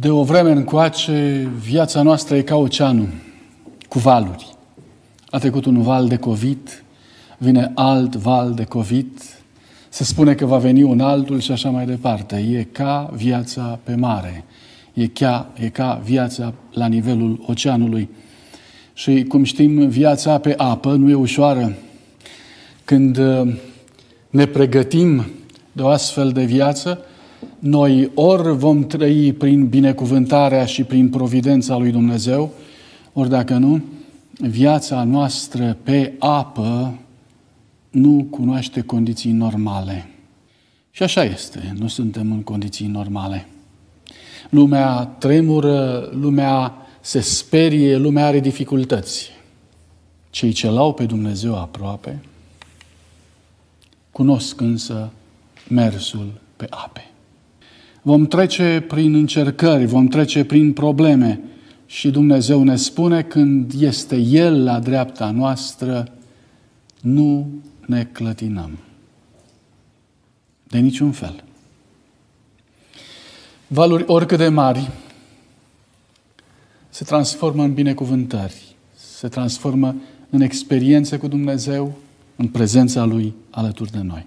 De o vreme încoace, viața noastră e ca oceanul, cu valuri. A trecut un val de COVID, vine alt val de COVID, se spune că va veni un altul și așa mai departe. E ca viața pe mare, e ca, e ca viața la nivelul oceanului. Și cum știm, viața pe apă nu e ușoară. Când uh, ne pregătim de o astfel de viață, noi ori vom trăi prin binecuvântarea și prin providența lui Dumnezeu, ori dacă nu, viața noastră pe apă nu cunoaște condiții normale. Și așa este, nu suntem în condiții normale. Lumea tremură, lumea se sperie, lumea are dificultăți. Cei ce lau pe Dumnezeu aproape, cunosc însă mersul pe ape. Vom trece prin încercări, vom trece prin probleme și Dumnezeu ne spune când este El la dreapta noastră, nu ne clătinăm. De niciun fel. Valuri oricât de mari se transformă în binecuvântări, se transformă în experiențe cu Dumnezeu, în prezența Lui alături de noi.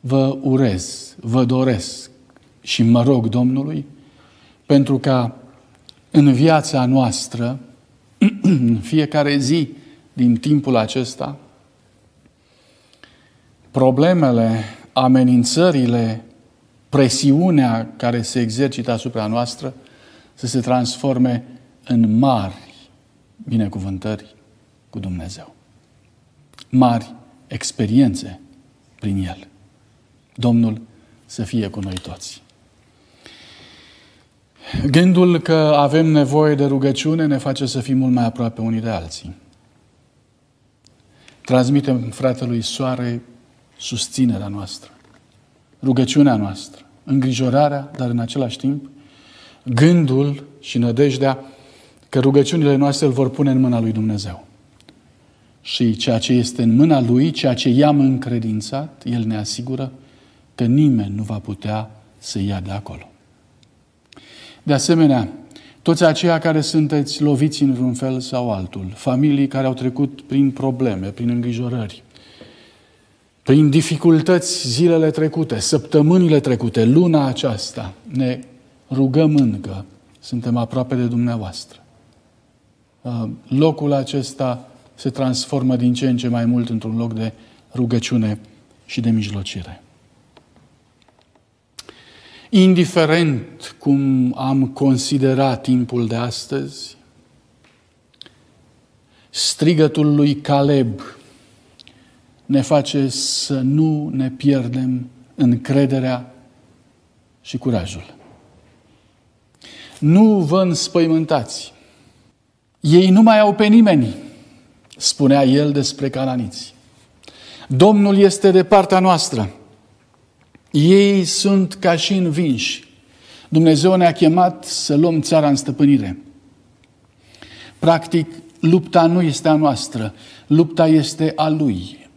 Vă urez, vă doresc și mă rog Domnului pentru ca în viața noastră, în fiecare zi din timpul acesta, problemele, amenințările, presiunea care se exercită asupra noastră să se transforme în mari binecuvântări cu Dumnezeu. Mari experiențe prin El. Domnul să fie cu noi toți. Gândul că avem nevoie de rugăciune ne face să fim mult mai aproape unii de alții. Transmitem fratelui Soare susținerea noastră, rugăciunea noastră, îngrijorarea, dar în același timp gândul și nădejdea că rugăciunile noastre îl vor pune în mâna lui Dumnezeu. Și ceea ce este în mâna lui, ceea ce i-am încredințat, el ne asigură că nimeni nu va putea să ia de acolo. De asemenea, toți aceia care sunteți loviți în vreun fel sau altul, familii care au trecut prin probleme, prin îngrijorări, prin dificultăți zilele trecute, săptămânile trecute, luna aceasta, ne rugăm încă, suntem aproape de dumneavoastră. Uh, locul acesta se transformă din ce în ce mai mult într-un loc de rugăciune și de mijlocire. Indiferent cum am considerat timpul de astăzi, strigătul lui Caleb ne face să nu ne pierdem încrederea și curajul. Nu vă înspăimântați. Ei nu mai au pe nimeni, spunea el despre cananiți. Domnul este de partea noastră. Ei sunt ca și învinși. Dumnezeu ne-a chemat să luăm țara în stăpânire. Practic, lupta nu este a noastră, lupta este a Lui.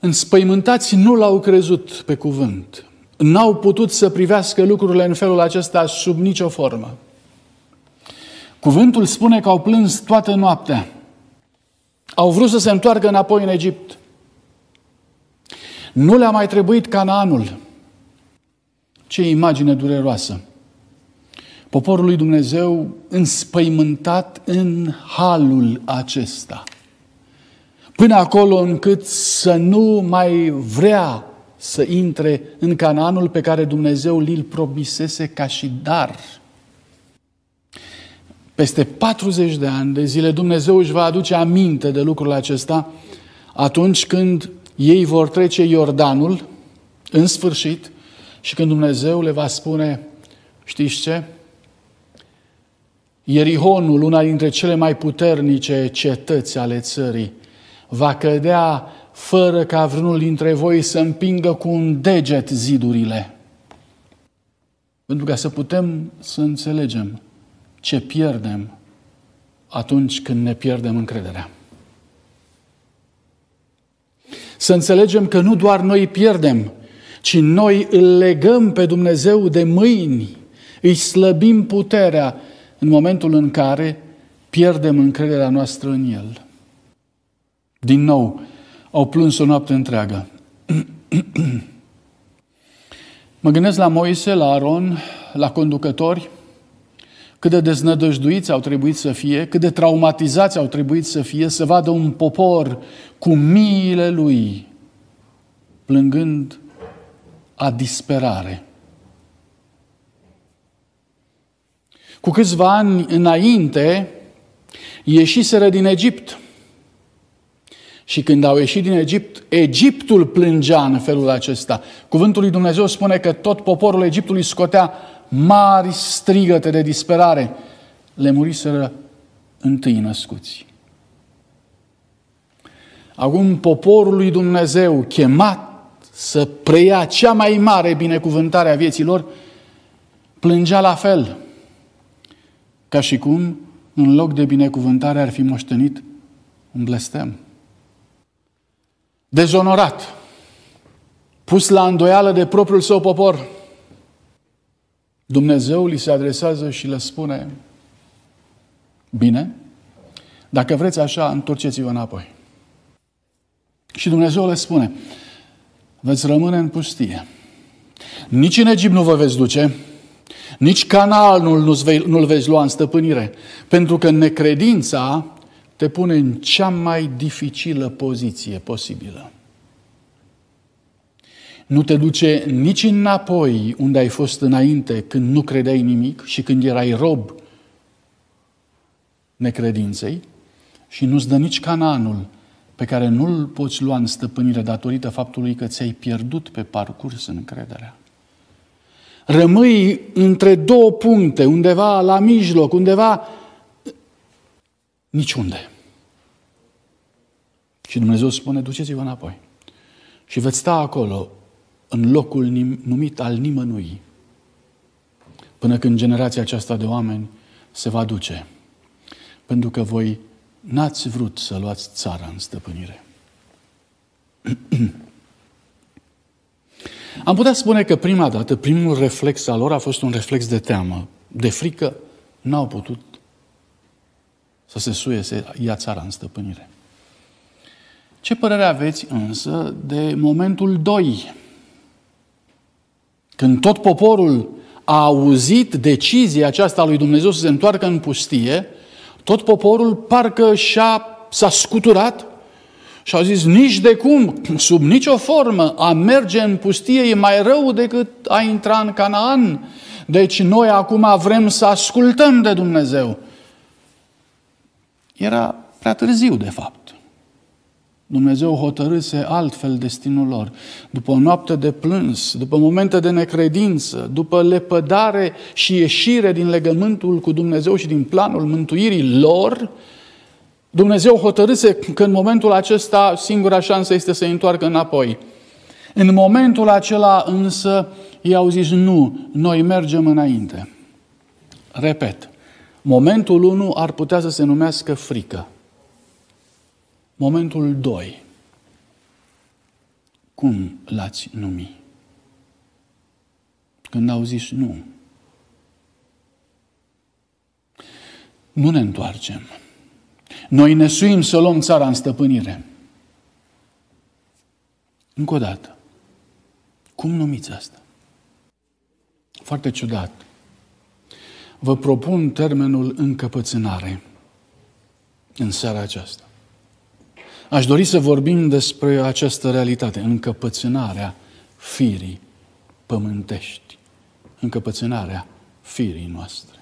Înspăimântați nu l-au crezut pe cuvânt. N-au putut să privească lucrurile în felul acesta sub nicio formă. Cuvântul spune că au plâns toată noaptea. Au vrut să se întoarcă înapoi în Egipt. Nu le-a mai trebuit Canaanul. Ce imagine dureroasă! Poporul lui Dumnezeu înspăimântat în halul acesta. Până acolo încât să nu mai vrea să intre în Canaanul pe care Dumnezeu li-l promisese ca și dar. Peste 40 de ani de zile Dumnezeu își va aduce aminte de lucrul acesta atunci când ei vor trece Iordanul în sfârșit și când Dumnezeu le va spune, știți ce? Ierihonul, una dintre cele mai puternice cetăți ale țării, va cădea fără ca vreunul dintre voi să împingă cu un deget zidurile. Pentru ca să putem să înțelegem ce pierdem atunci când ne pierdem încrederea. Să înțelegem că nu doar noi pierdem, ci noi îl legăm pe Dumnezeu de mâini, îi slăbim puterea în momentul în care pierdem încrederea noastră în El. Din nou, au plâns o noapte întreagă. mă gândesc la Moise, la Aron, la conducători, cât de deznădăjduiți au trebuit să fie, cât de traumatizați au trebuit să fie, să vadă un popor cu miile lui plângând a disperare. Cu câțiva ani înainte, ieșiseră din Egipt. Și când au ieșit din Egipt, Egiptul plângea în felul acesta. Cuvântul lui Dumnezeu spune că tot poporul Egiptului scotea mari strigăte de disperare. Le muriseră întâi născuți. Acum poporul lui Dumnezeu, chemat să preia cea mai mare binecuvântare a vieților, plângea la fel, ca și cum în loc de binecuvântare ar fi moștenit un blestem. Dezonorat, pus la îndoială de propriul său popor, Dumnezeu li se adresează și le spune, bine, dacă vreți așa, întorceți-vă înapoi. Și Dumnezeu le spune, veți rămâne în pustie. Nici în Egipt nu vă veți duce, nici canalul nu-l veți lua în stăpânire, pentru că necredința te pune în cea mai dificilă poziție posibilă. Nu te duce nici înapoi unde ai fost înainte când nu credeai nimic și când erai rob necredinței și nu-ți dă nici cananul pe care nu-l poți lua în stăpânire datorită faptului că ți-ai pierdut pe parcurs încrederea. Rămâi între două puncte, undeva la mijloc, undeva niciunde. Și Dumnezeu spune, duceți-vă înapoi. Și veți sta acolo, în locul numit al nimănui, până când generația aceasta de oameni se va duce. Pentru că voi n-ați vrut să luați țara în stăpânire. Am putea spune că prima dată, primul reflex al lor a fost un reflex de teamă, de frică, n-au putut să se suie, să ia țara în stăpânire. Ce părere aveți însă de momentul 2? Când tot poporul a auzit decizia aceasta a lui Dumnezeu să se întoarcă în pustie, tot poporul parcă și-a, s-a scuturat și au zis, nici de cum, sub nicio formă, a merge în pustie e mai rău decât a intra în Canaan. Deci noi acum vrem să ascultăm de Dumnezeu. Era prea târziu, de fapt. Dumnezeu hotărâse altfel destinul lor. După o noapte de plâns, după momente de necredință, după lepădare și ieșire din legământul cu Dumnezeu și din planul mântuirii lor, Dumnezeu hotărâse că în momentul acesta singura șansă este să-i întoarcă înapoi. În momentul acela însă ei au zis nu, noi mergem înainte. Repet, momentul 1 ar putea să se numească frică. Momentul 2. Cum l-ați numi? Când au zis nu. Nu ne întoarcem. Noi ne suim să luăm țara în stăpânire. Încă o dată. Cum numiți asta? Foarte ciudat. Vă propun termenul încăpățânare în seara aceasta. Aș dori să vorbim despre această realitate, încăpățânarea firii pământești, încăpățânarea firii noastre.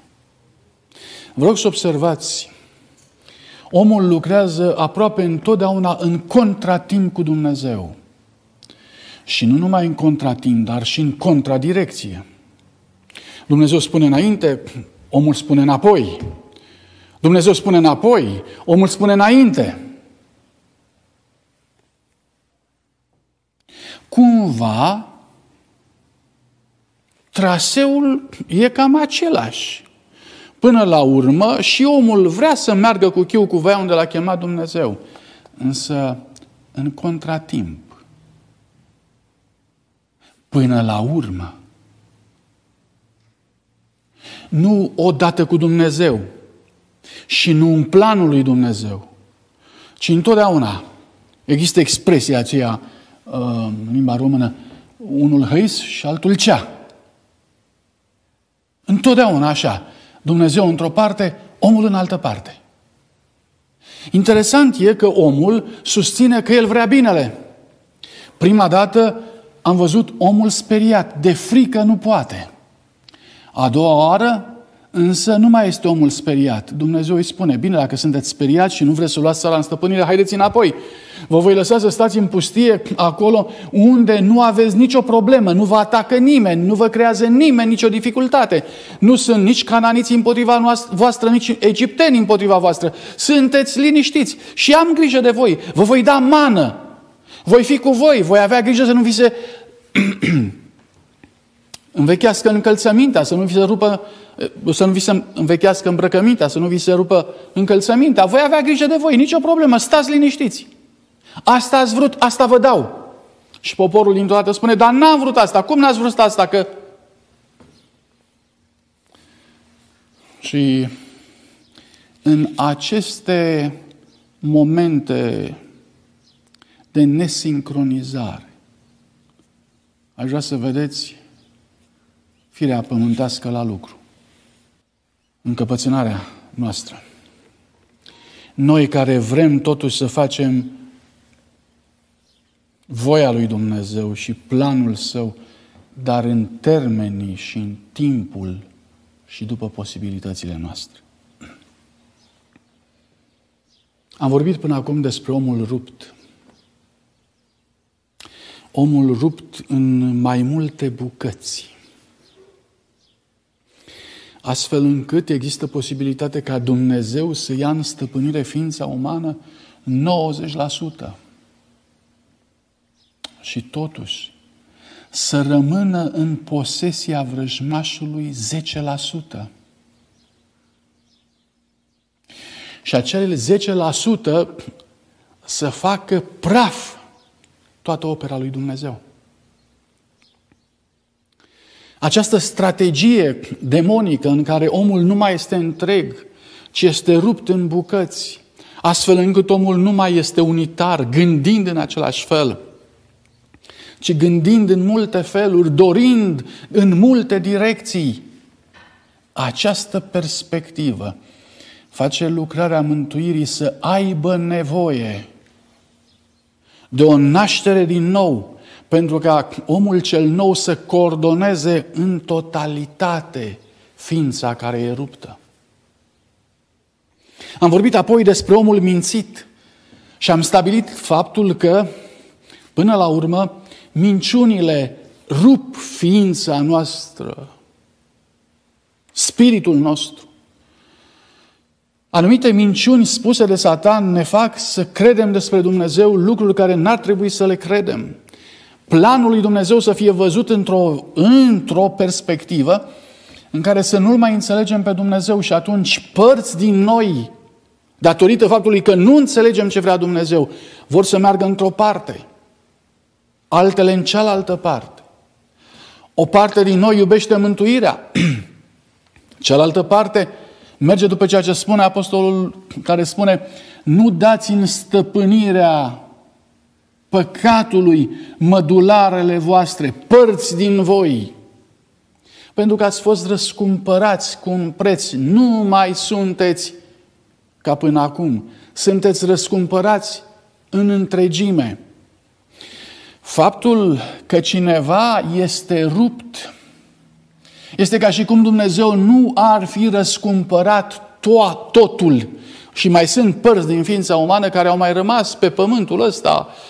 Vă rog să observați, omul lucrează aproape întotdeauna în contratimp cu Dumnezeu. Și nu numai în contratimp, dar și în contradirecție. Dumnezeu spune înainte, omul spune înapoi. Dumnezeu spune înapoi, omul spune înainte. Cumva traseul e cam același. Până la urmă și omul vrea să meargă cu chiu cu voia unde l-a chemat Dumnezeu. Însă în contratimp. Până la urmă. nu odată cu Dumnezeu și nu în planul lui Dumnezeu, ci întotdeauna există expresia aceea uh, în limba română, unul hăis și altul cea. Întotdeauna așa. Dumnezeu într-o parte, omul în altă parte. Interesant e că omul susține că el vrea binele. Prima dată am văzut omul speriat, de frică nu poate. A doua oară, însă, nu mai este omul speriat. Dumnezeu îi spune, bine, dacă sunteți speriați și nu vreți să luați țara în stăpânire, haideți înapoi. Vă voi lăsa să stați în pustie, acolo unde nu aveți nicio problemă, nu vă atacă nimeni, nu vă creează nimeni nicio dificultate. Nu sunt nici cananiți împotriva voastră, nici egipteni împotriva voastră. Sunteți liniștiți și am grijă de voi. Vă voi da mană. Voi fi cu voi, voi avea grijă să nu vi se învechească încălțămintea, să nu vi se rupă, să nu vi se învechească îmbrăcămintea, să nu vi se rupă încălțămintea. Voi avea grijă de voi, nicio problemă, stați liniștiți. Asta ați vrut, asta vă dau. Și poporul dintr-o dată spune, dar n-am vrut asta, cum n-ați vrut asta? Că... Și în aceste momente de nesincronizare, aș vrea să vedeți firea pământească la lucru, încăpățânarea noastră. Noi care vrem totuși să facem voia lui Dumnezeu și planul său, dar în termenii și în timpul și după posibilitățile noastre. Am vorbit până acum despre omul rupt. Omul rupt în mai multe bucăți. Astfel încât există posibilitatea ca Dumnezeu să ia în stăpânire ființa umană 90% și totuși să rămână în posesia vrăjmașului 10%. Și acele 10% să facă praf toată opera lui Dumnezeu. Această strategie demonică în care omul nu mai este întreg, ci este rupt în bucăți, astfel încât omul nu mai este unitar, gândind în același fel – ci gândind în multe feluri, dorind în multe direcții. Această perspectivă face lucrarea mântuirii să aibă nevoie de o naștere din nou, pentru ca omul cel nou să coordoneze în totalitate ființa care e ruptă. Am vorbit apoi despre omul mințit și am stabilit faptul că, până la urmă, minciunile rup ființa noastră, spiritul nostru. Anumite minciuni spuse de Satan ne fac să credem despre Dumnezeu lucruri care n-ar trebui să le credem. Planul lui Dumnezeu să fie văzut într-o, într-o perspectivă în care să nu-L mai înțelegem pe Dumnezeu și atunci părți din noi, datorită faptului că nu înțelegem ce vrea Dumnezeu, vor să meargă într-o parte altele în cealaltă parte. O parte din noi iubește mântuirea, cealaltă parte merge după ceea ce spune apostolul care spune nu dați în stăpânirea păcatului mădularele voastre, părți din voi, pentru că ați fost răscumpărați cu un preț. Nu mai sunteți ca până acum. Sunteți răscumpărați în întregime. Faptul că cineva este rupt este ca și cum Dumnezeu nu ar fi răscumpărat to- totul. Și mai sunt părți din ființa umană care au mai rămas pe pământul ăsta, uh,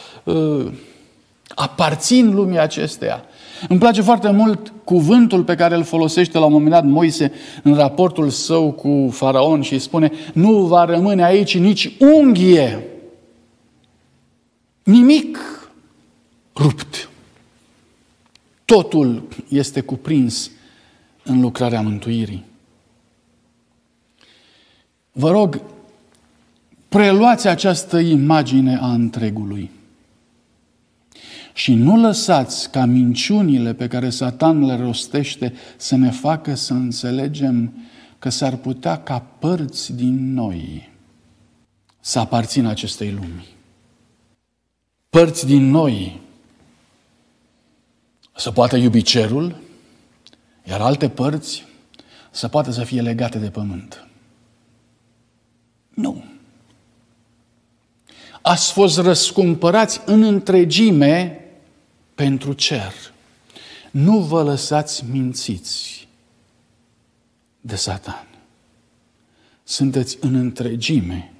aparțin lumii acesteia. Îmi place foarte mult cuvântul pe care îl folosește la un moment dat Moise în raportul său cu faraon și spune nu va rămâne aici nici unghie, nimic rupt. Totul este cuprins în lucrarea mântuirii. Vă rog, preluați această imagine a întregului. Și nu lăsați ca minciunile pe care Satan le rostește să ne facă să înțelegem că s-ar putea ca părți din noi să aparțină acestei lumi. Părți din noi să poată iubi cerul, iar alte părți să poată să fie legate de pământ. Nu. Ați fost răscumpărați în întregime pentru cer. Nu vă lăsați mințiți de Satan. Sunteți în întregime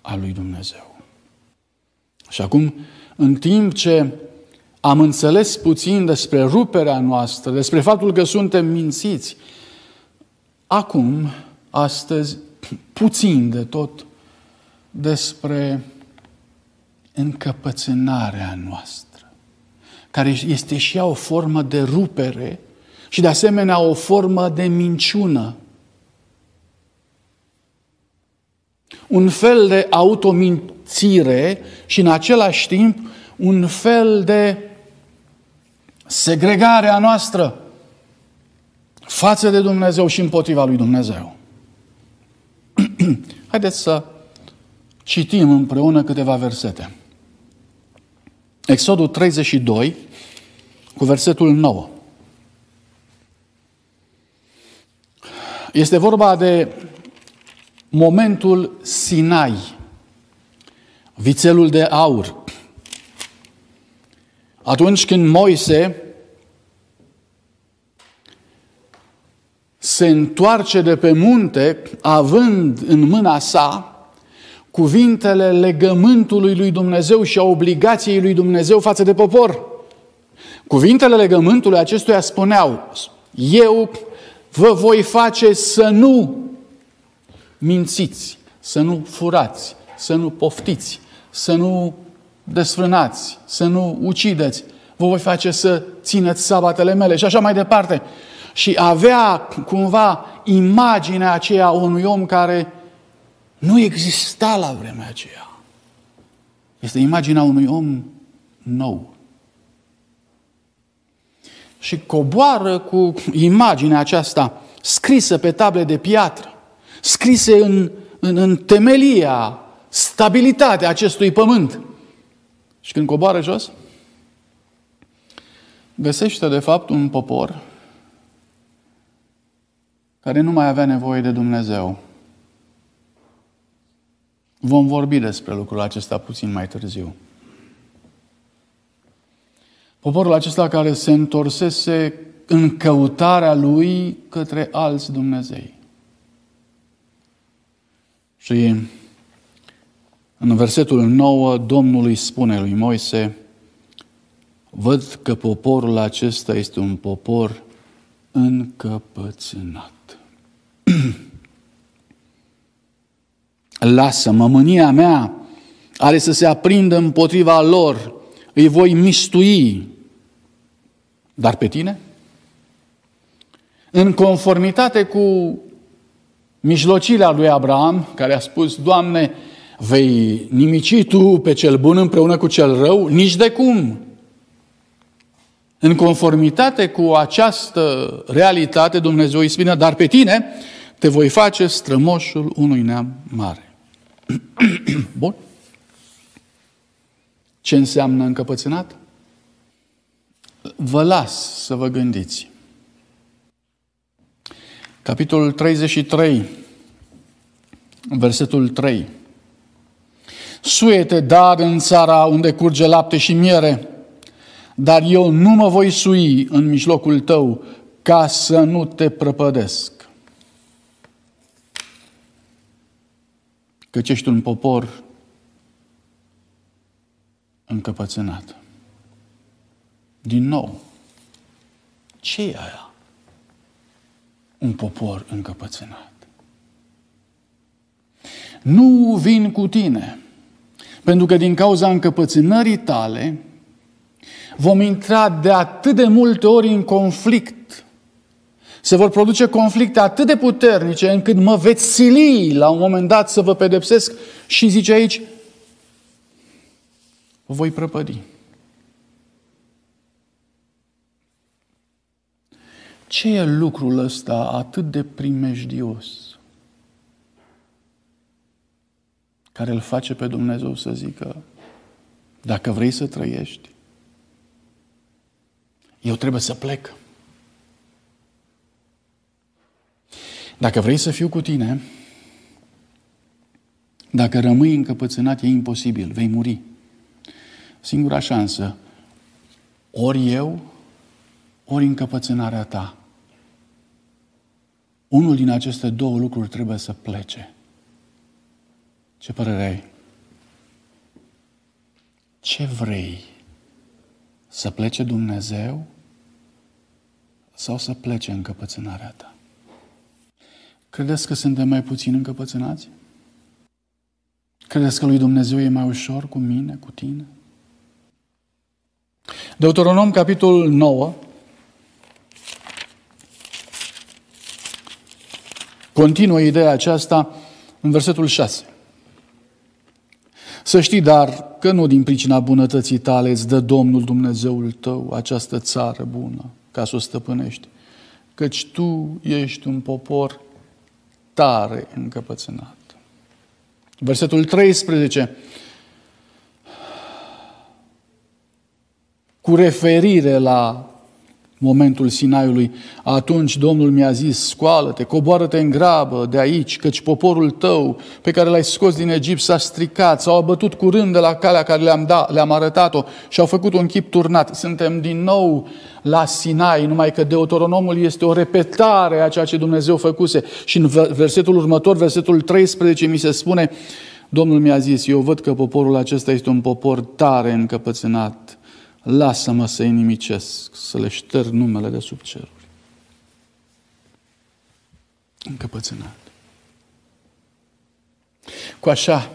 a lui Dumnezeu. Și acum, în timp ce am înțeles puțin despre ruperea noastră, despre faptul că suntem mințiți, acum, astăzi, puțin de tot despre încăpățânarea noastră, care este și ea o formă de rupere și de asemenea o formă de minciună. Un fel de automințire și în același timp un fel de segregare a noastră față de Dumnezeu și împotriva lui Dumnezeu. Haideți să citim împreună câteva versete. Exodul 32, cu versetul 9. Este vorba de momentul Sinai, vițelul de aur. Atunci când Moise se întoarce de pe munte, având în mâna sa cuvintele legământului lui Dumnezeu și a obligației lui Dumnezeu față de popor. Cuvintele legământului acestuia spuneau, eu vă voi face să nu mințiți, să nu furați, să nu poftiți, să nu desfrânați, să nu ucideți, vă voi face să țineți sabatele mele și așa mai departe. Și avea cumva imaginea aceea unui om care nu exista la vremea aceea. Este imaginea unui om nou. Și coboară cu imaginea aceasta scrisă pe table de piatră, scrise în, în, în temelia, stabilitatea acestui pământ. Și când coboară jos, găsește de fapt un popor care nu mai avea nevoie de Dumnezeu Vom vorbi despre lucrul acesta puțin mai târziu. Poporul acesta care se întorsese în căutarea lui către alți Dumnezei. Și în versetul 9, Domnul îi spune lui Moise, văd că poporul acesta este un popor încăpățânat. lasă-mă, mânia mea are să se aprindă împotriva lor, îi voi mistui. Dar pe tine? În conformitate cu mijlocirea lui Abraham, care a spus, Doamne, vei nimici Tu pe cel bun împreună cu cel rău? Nici de cum! În conformitate cu această realitate, Dumnezeu îi spune, dar pe tine te voi face strămoșul unui neam mare. Bun. Ce înseamnă încăpățânat? Vă las să vă gândiți. Capitolul 33, versetul 3. Suete dar în țara unde curge lapte și miere, dar eu nu mă voi sui în mijlocul tău ca să nu te prăpădesc. Căci ești un popor încăpățânat. Din nou, ce e aia? Un popor încăpățânat. Nu vin cu tine, pentru că din cauza încăpățânării tale vom intra de atât de multe ori în conflict se vor produce conflicte atât de puternice încât mă veți sili la un moment dat să vă pedepsesc și zice aici, voi prăpădi. Ce e lucrul ăsta atât de primejdios care îl face pe Dumnezeu să zică, dacă vrei să trăiești, eu trebuie să plec. Dacă vrei să fiu cu tine, dacă rămâi încăpățânat, e imposibil, vei muri. Singura șansă, ori eu, ori încăpățânarea ta. Unul din aceste două lucruri trebuie să plece. Ce părere ai? Ce vrei? Să plece Dumnezeu sau să plece încăpățânarea ta? Credeți că suntem mai puțin încăpățânați? Credeți că lui Dumnezeu e mai ușor cu mine, cu tine? Deuteronom, capitolul 9, continuă ideea aceasta în versetul 6. Să știi, dar, că nu din pricina bunătății tale îți dă Domnul Dumnezeul tău această țară bună, ca să o stăpânești, căci tu ești un popor tare încăpățânat. Versetul 13. Cu referire la momentul Sinaiului, atunci Domnul mi-a zis, scoală-te, coboară-te în grabă de aici, căci poporul tău pe care l-ai scos din Egipt s-a stricat, s-au abătut curând de la calea care le-am, dat, le-am arătat-o și au făcut un chip turnat. Suntem din nou la Sinai, numai că Deuteronomul este o repetare a ceea ce Dumnezeu făcuse. Și în versetul următor, versetul 13, mi se spune, Domnul mi-a zis, eu văd că poporul acesta este un popor tare încăpățânat lasă-mă să-i nimicesc, să le șterg numele de sub ceruri. Încăpățânat. Cu așa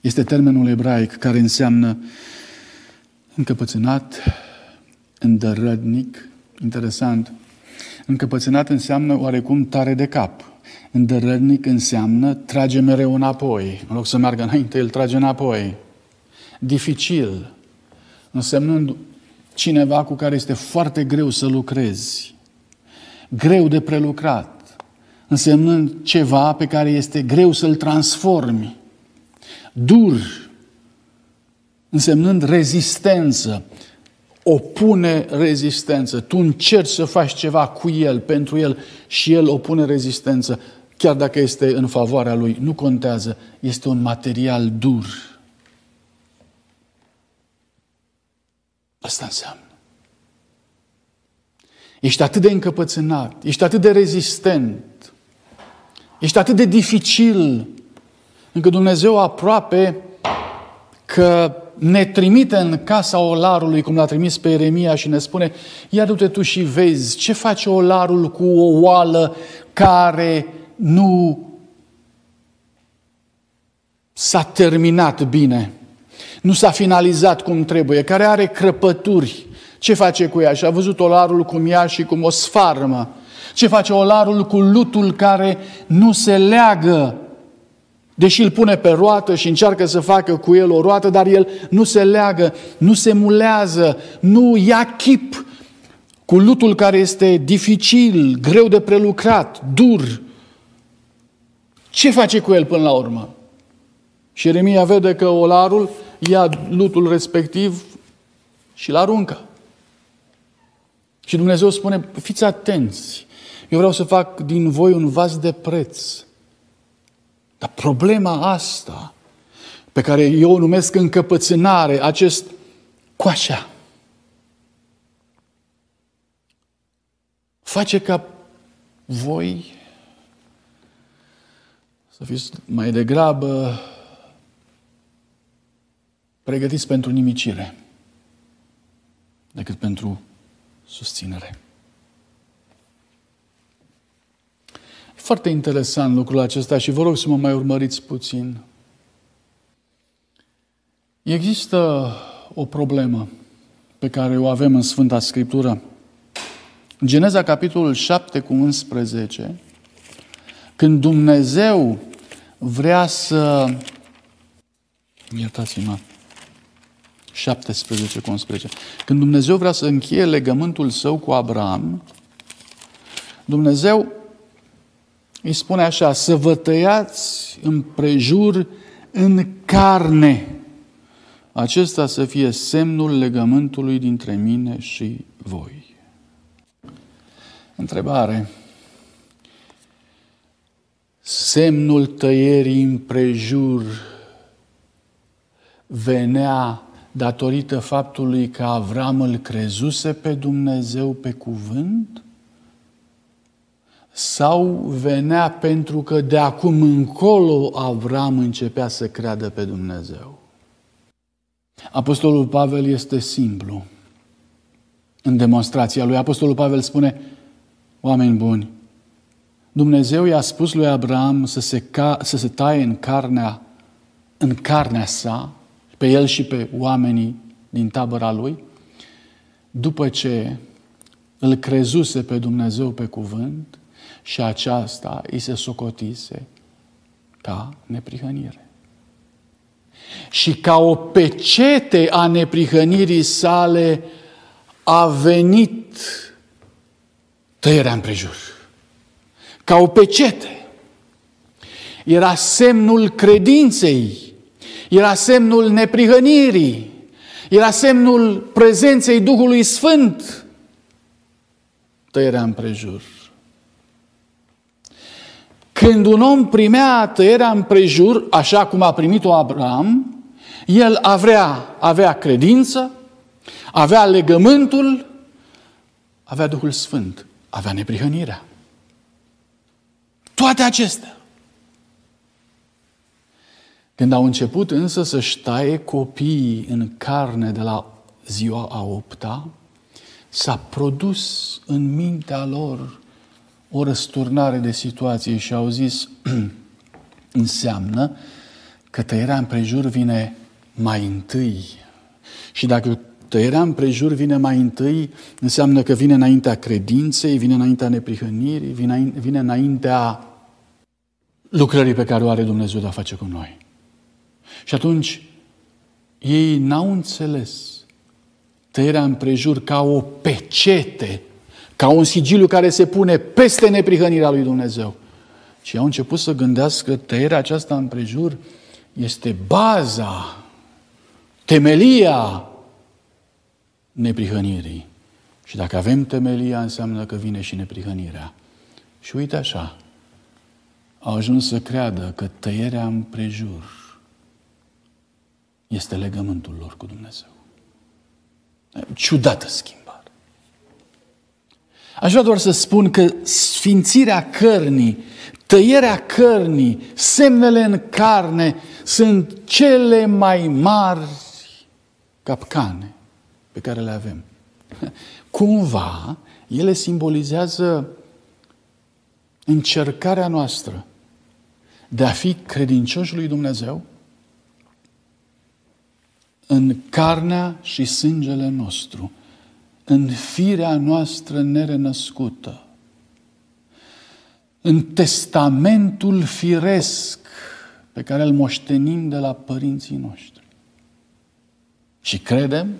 este termenul ebraic care înseamnă încăpățânat, îndărădnic, interesant. Încăpățânat înseamnă oarecum tare de cap. Îndărădnic înseamnă trage mereu înapoi. În loc să meargă înainte, el trage înapoi. Dificil, însemnând cineva cu care este foarte greu să lucrezi, greu de prelucrat, însemnând ceva pe care este greu să-l transformi, dur, însemnând rezistență, opune rezistență. Tu încerci să faci ceva cu el, pentru el, și el opune rezistență, chiar dacă este în favoarea lui. Nu contează, este un material dur. Asta înseamnă. Ești atât de încăpățânat, ești atât de rezistent, ești atât de dificil, încât Dumnezeu aproape că ne trimite în casa olarului, cum l-a trimis pe Eremia și ne spune, ia du-te tu și vezi ce face olarul cu o oală care nu s-a terminat bine nu s-a finalizat cum trebuie, care are crăpături. Ce face cu ea? Și a văzut olarul cum ea și cum o sfarmă. Ce face olarul cu lutul care nu se leagă? Deși îl pune pe roată și încearcă să facă cu el o roată, dar el nu se leagă, nu se mulează, nu ia chip cu lutul care este dificil, greu de prelucrat, dur. Ce face cu el până la urmă? Și Eremia vede că olarul ia lutul respectiv și îl aruncă. Și Dumnezeu spune, fiți atenți, eu vreau să fac din voi un vas de preț. Dar problema asta, pe care eu o numesc încăpățânare, acest coașa, face ca voi să fiți mai degrabă pregătiți pentru nimicire decât pentru susținere. E foarte interesant lucrul acesta și vă rog să mă mai urmăriți puțin. Există o problemă pe care o avem în Sfânta Scriptură. În Geneza, capitolul 7 cu 11, când Dumnezeu vrea să... Iertați-mă. 17 cu 11. Când Dumnezeu vrea să încheie legământul său cu Abraham, Dumnezeu îi spune așa, să vă tăiați împrejur în carne. Acesta să fie semnul legământului dintre mine și voi. Întrebare. Semnul tăierii împrejur venea datorită faptului că Avram îl crezuse pe Dumnezeu pe cuvânt? Sau venea pentru că de acum încolo Avram începea să creadă pe Dumnezeu? Apostolul Pavel este simplu în demonstrația lui. Apostolul Pavel spune, oameni buni, Dumnezeu i-a spus lui Abraham să se, ca, să se taie în carnea, în carnea sa, pe el și pe oamenii din tabăra lui, după ce îl crezuse pe Dumnezeu pe cuvânt și aceasta îi se socotise ca neprihănire. Și ca o pecete a neprihănirii sale a venit tăierea împrejur. Ca o pecete. Era semnul credinței era semnul neprihănirii, era semnul prezenței Duhului Sfânt. Tăierea împrejur. Când un om primea tăierea împrejur, așa cum a primit-o Abraham, el avea, avea credință, avea legământul, avea Duhul Sfânt, avea neprihănirea. Toate acestea. Când au început însă să-și taie copiii în carne de la ziua a opta, s-a produs în mintea lor o răsturnare de situație și au zis, înseamnă că tăierea împrejur vine mai întâi. Și dacă tăierea împrejur vine mai întâi, înseamnă că vine înaintea credinței, vine înaintea neprihănirii, vine, vine înaintea lucrării pe care o are Dumnezeu de a face cu noi. Și atunci ei n-au înțeles tăierea împrejur ca o pecete, ca un sigiliu care se pune peste neprihănirea lui Dumnezeu. Și au început să gândească tăierea aceasta împrejur este baza, temelia neprihănirii. Și dacă avem temelia, înseamnă că vine și neprihănirea. Și uite așa, au ajuns să creadă că tăierea împrejur este legământul lor cu Dumnezeu. Ciudată schimbare. Aș vrea doar să spun că sfințirea cărnii, tăierea cărnii, semnele în carne sunt cele mai mari capcane pe care le avem. Cumva, ele simbolizează încercarea noastră de a fi credincioși lui Dumnezeu în carnea și sângele nostru, în firea noastră nerenăscută, în testamentul firesc pe care îl moștenim de la părinții noștri. Și credem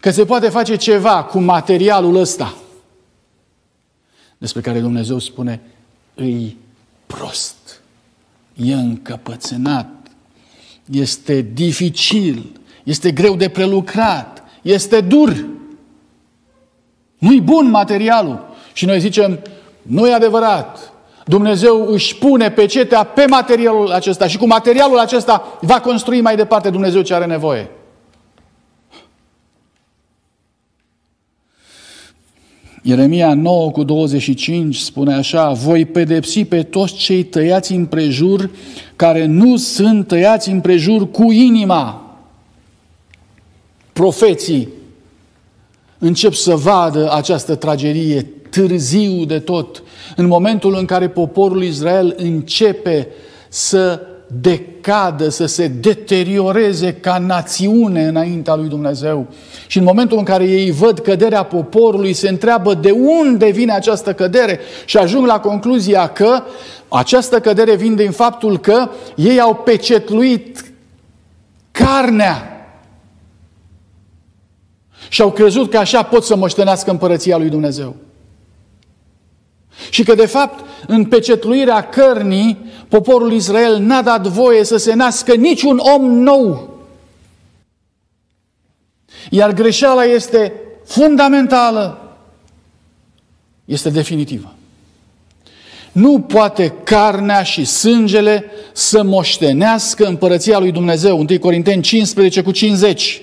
că se poate face ceva cu materialul ăsta despre care Dumnezeu spune îi prost, e încăpățânat, este dificil, este greu de prelucrat, este dur. Nu-i bun materialul. Și noi zicem, nu e adevărat. Dumnezeu își pune pecetea pe materialul acesta și cu materialul acesta va construi mai departe Dumnezeu ce are nevoie. Ieremia 9 cu 25 spune așa, voi pedepsi pe toți cei tăiați împrejur, care nu sunt tăiați împrejur cu inima profeții încep să vadă această tragedie târziu de tot, în momentul în care poporul Israel începe să decadă, să se deterioreze ca națiune înaintea lui Dumnezeu. Și în momentul în care ei văd căderea poporului, se întreabă de unde vine această cădere și ajung la concluzia că această cădere vine din faptul că ei au pecetluit carnea și au crezut că așa pot să moștenească împărăția lui Dumnezeu. Și că, de fapt, în pecetluirea cărnii, poporul Israel n-a dat voie să se nască niciun om nou. Iar greșeala este fundamentală, este definitivă. Nu poate carnea și sângele să moștenească împărăția lui Dumnezeu. 1 Corinteni 15 cu 50.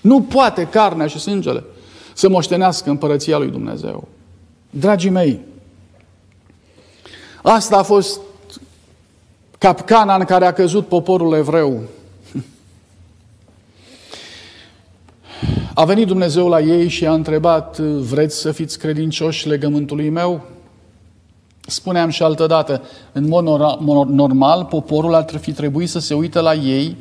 Nu poate carnea și sângele să moștenească împărăția lui Dumnezeu. Dragii mei, asta a fost capcana în care a căzut poporul evreu. A venit Dumnezeu la ei și a întrebat, vreți să fiți credincioși legământului meu? Spuneam și altădată, în mod normal, poporul ar fi trebuit să se uită la ei,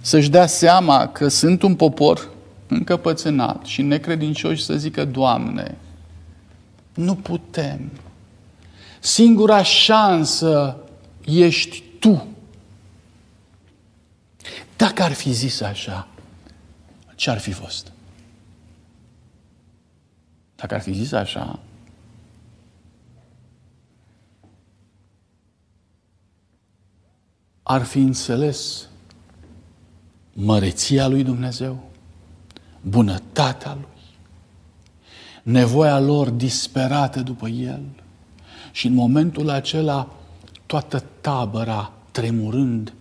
să-și dea seama că sunt un popor încăpățânat și necredincioși să zică, Doamne, nu putem. Singura șansă ești Tu. Dacă ar fi zis așa, ce ar fi fost? Dacă ar fi zis așa, ar fi înțeles măreția lui Dumnezeu, bunătatea lui, nevoia lor disperată după el. Și în momentul acela, toată tabăra, tremurând,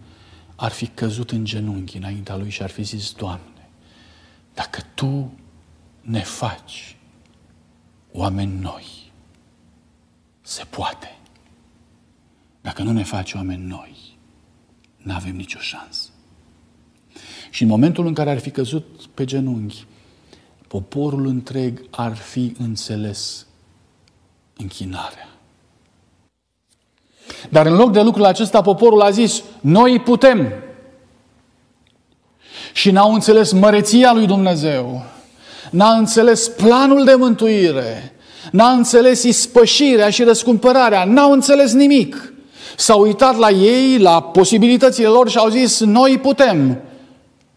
ar fi căzut în genunchi înaintea lui și ar fi zis, Doamne, dacă Tu ne faci oameni noi, se poate. Dacă nu ne faci oameni noi, nu avem nicio șansă. Și în momentul în care ar fi căzut pe genunchi, poporul întreg ar fi înțeles închinarea. Dar în loc de lucrul acesta, poporul a zis, noi putem. Și n-au înțeles măreția lui Dumnezeu, n-a înțeles planul de mântuire, n-a înțeles ispășirea și răscumpărarea, n-au înțeles nimic. S-au uitat la ei, la posibilitățile lor și au zis, noi putem.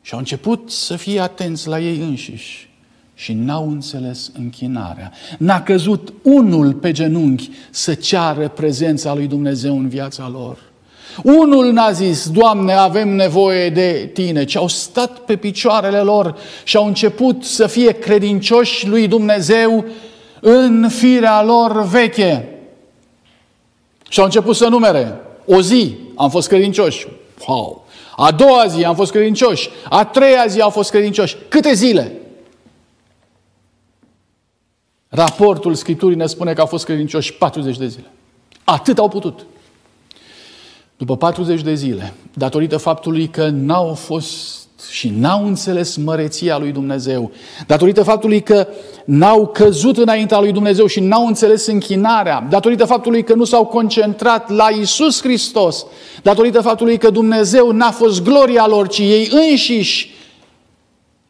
Și au început să fie atenți la ei înșiși și n-au înțeles închinarea. N-a căzut unul pe genunchi să ceară prezența lui Dumnezeu în viața lor. Unul n-a zis, Doamne, avem nevoie de Tine, ci au stat pe picioarele lor și au început să fie credincioși lui Dumnezeu în firea lor veche. Și au început să numere. O zi am fost credincioși. Wow! A doua zi am fost credincioși. A treia zi au fost credincioși. Câte zile? Raportul Scripturii ne spune că au fost credincioși 40 de zile. Atât au putut. După 40 de zile, datorită faptului că n-au fost și n-au înțeles măreția lui Dumnezeu, datorită faptului că n-au căzut înaintea lui Dumnezeu și n-au înțeles închinarea, datorită faptului că nu s-au concentrat la Isus Hristos, datorită faptului că Dumnezeu n-a fost gloria lor, ci ei înșiși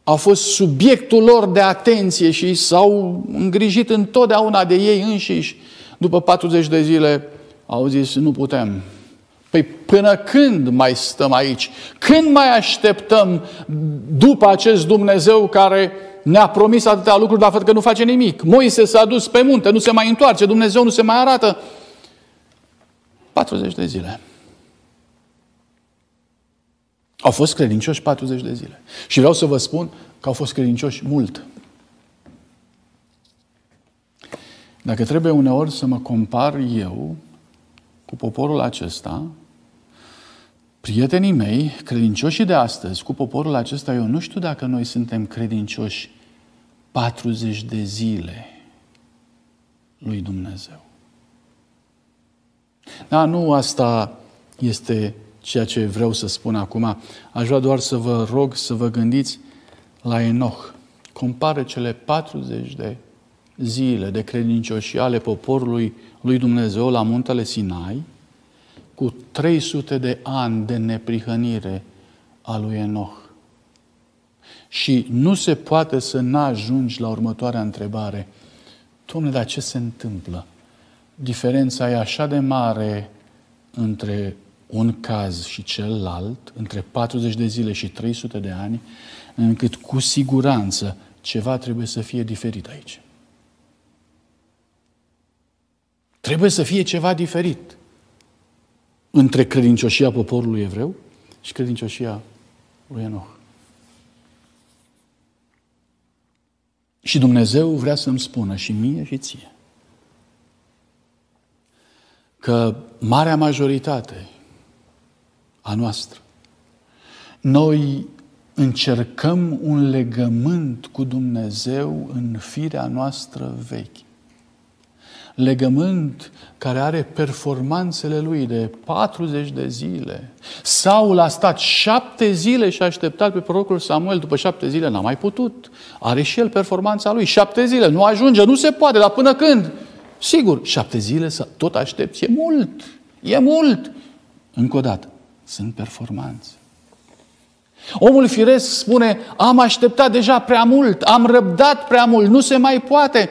au fost subiectul lor de atenție și s-au îngrijit întotdeauna de ei înșiși. După 40 de zile au zis, nu putem, Păi până când mai stăm aici? Când mai așteptăm după acest Dumnezeu care ne-a promis atâtea lucruri, dar văd că nu face nimic? Moise s-a dus pe munte, nu se mai întoarce, Dumnezeu nu se mai arată. 40 de zile. Au fost credincioși 40 de zile. Și vreau să vă spun că au fost credincioși mult. Dacă trebuie uneori să mă compar eu cu poporul acesta, prietenii mei, credincioși de astăzi, cu poporul acesta, eu nu știu dacă noi suntem credincioși 40 de zile lui Dumnezeu. Da, nu asta este ceea ce vreau să spun acum. Aș vrea doar să vă rog să vă gândiți la Enoch. Compară cele 40 de zile de credincioși ale poporului lui Dumnezeu la muntele Sinai cu 300 de ani de neprihănire a lui Enoch. Și nu se poate să n-ajungi la următoarea întrebare. Dom'le, dar ce se întâmplă? Diferența e așa de mare între un caz și celălalt, între 40 de zile și 300 de ani, încât cu siguranță ceva trebuie să fie diferit aici. Trebuie să fie ceva diferit între credincioșia poporului evreu și credincioșia lui Enoch. Și Dumnezeu vrea să-mi spună și mie și ție că marea majoritate a noastră, noi încercăm un legământ cu Dumnezeu în firea noastră veche legământ care are performanțele lui de 40 de zile. Saul a stat șapte zile și a așteptat pe prorocul Samuel. După șapte zile n-a mai putut. Are și el performanța lui. Șapte zile. Nu ajunge, nu se poate, dar până când? Sigur, șapte zile să tot aștepți. E mult. E mult. Încă o dată, sunt performanțe. Omul firesc spune, am așteptat deja prea mult, am răbdat prea mult, nu se mai poate.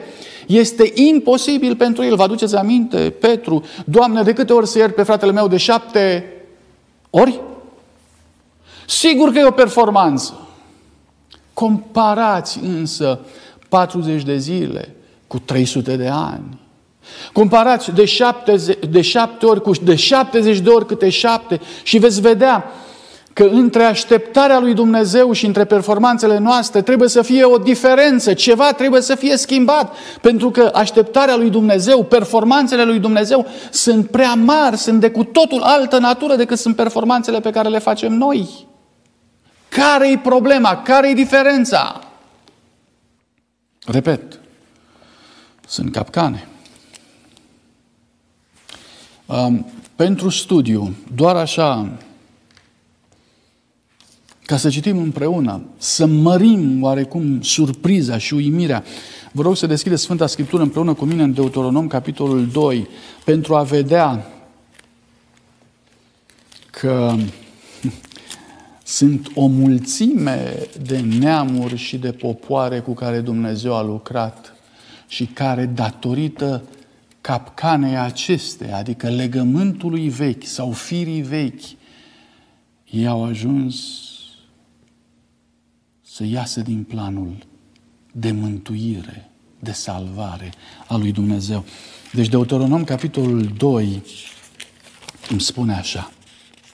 Este imposibil pentru el. Vă aduceți aminte, Petru, Doamne, de câte ori să iert pe fratele meu de șapte ori? Sigur că e o performanță. Comparați însă 40 de zile cu 300 de ani. Comparați de șapte, de șapte ori cu de 70 de ori câte șapte și veți vedea că între așteptarea lui Dumnezeu și între performanțele noastre trebuie să fie o diferență, ceva trebuie să fie schimbat, pentru că așteptarea lui Dumnezeu, performanțele lui Dumnezeu sunt prea mari, sunt de cu totul altă natură decât sunt performanțele pe care le facem noi. Care e problema? Care e diferența? Repet, sunt capcane. Um, pentru studiu, doar așa ca să citim împreună, să mărim oarecum surpriza și uimirea. Vă rog să deschideți Sfânta Scriptură împreună cu mine în Deuteronom, capitolul 2, pentru a vedea că sunt o mulțime de neamuri și de popoare cu care Dumnezeu a lucrat și care, datorită capcanei acestea, adică legământului vechi sau firii vechi, ei au ajuns să iasă din planul de mântuire, de salvare a lui Dumnezeu. Deci Deuteronom, capitolul 2, îmi spune așa,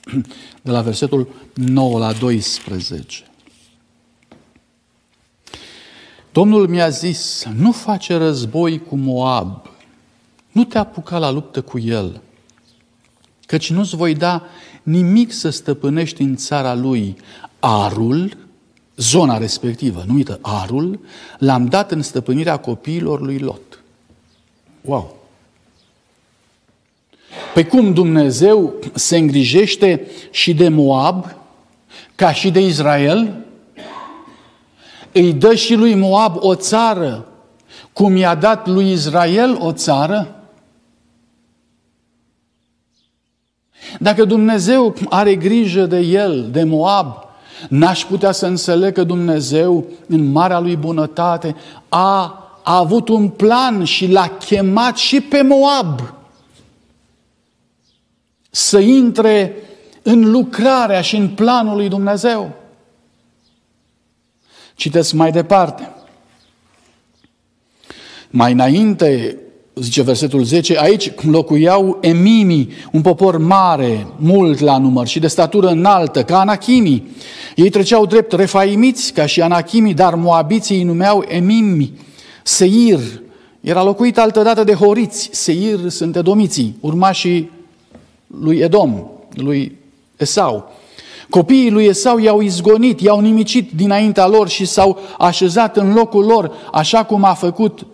de la versetul 9 la 12. Domnul mi-a zis, nu face război cu Moab, nu te apuca la luptă cu el, căci nu-ți voi da nimic să stăpânești în țara lui. Arul, zona respectivă, numită Arul, l-am dat în stăpânirea copiilor lui Lot. Wow! Pe cum Dumnezeu se îngrijește și de Moab, ca și de Israel, îi dă și lui Moab o țară, cum i-a dat lui Israel o țară? Dacă Dumnezeu are grijă de el, de Moab, N-aș putea să înțeleg că Dumnezeu, în marea lui bunătate, a, a avut un plan și l-a chemat și pe Moab să intre în lucrarea și în planul lui Dumnezeu. Citeți mai departe. Mai înainte, zice versetul 10, aici locuiau emimii, un popor mare, mult la număr și de statură înaltă, ca anachimii. Ei treceau drept refaimiți, ca și anachimii, dar moabiții îi numeau emimi. Seir era locuit altădată de horiți. Seir sunt edomiții, urmașii lui Edom, lui Esau. Copiii lui Esau i-au izgonit, i-au nimicit dinaintea lor și s-au așezat în locul lor, așa cum a făcut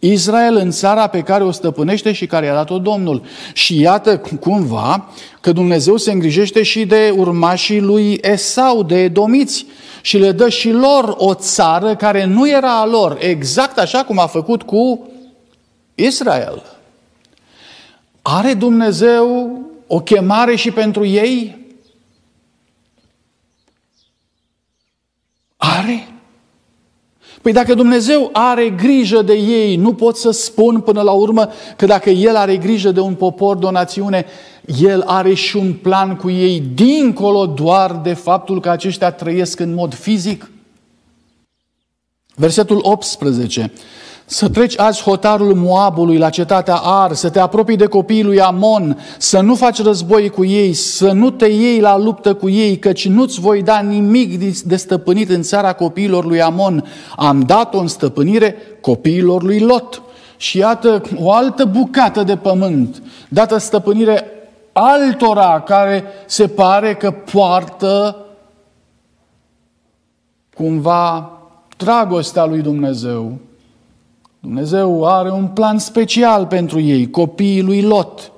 Israel în țara pe care o stăpânește și care i-a dat-o Domnul. Și iată cumva că Dumnezeu se îngrijește și de urmașii lui Esau, de edomiți, și le dă și lor o țară care nu era a lor, exact așa cum a făcut cu Israel. Are Dumnezeu o chemare și pentru ei? Are. Păi dacă Dumnezeu are grijă de ei, nu pot să spun până la urmă că dacă El are grijă de un popor, de o națiune, El are și un plan cu ei, dincolo doar de faptul că aceștia trăiesc în mod fizic? Versetul 18 să treci azi hotarul Moabului la cetatea Ar, să te apropii de copiii lui Amon, să nu faci război cu ei, să nu te iei la luptă cu ei, căci nu-ți voi da nimic de stăpânit în țara copiilor lui Amon. Am dat-o în stăpânire copiilor lui Lot. Și iată o altă bucată de pământ, dată stăpânire altora care se pare că poartă cumva dragostea lui Dumnezeu Dumnezeu are un plan special pentru ei, copiii lui Lot.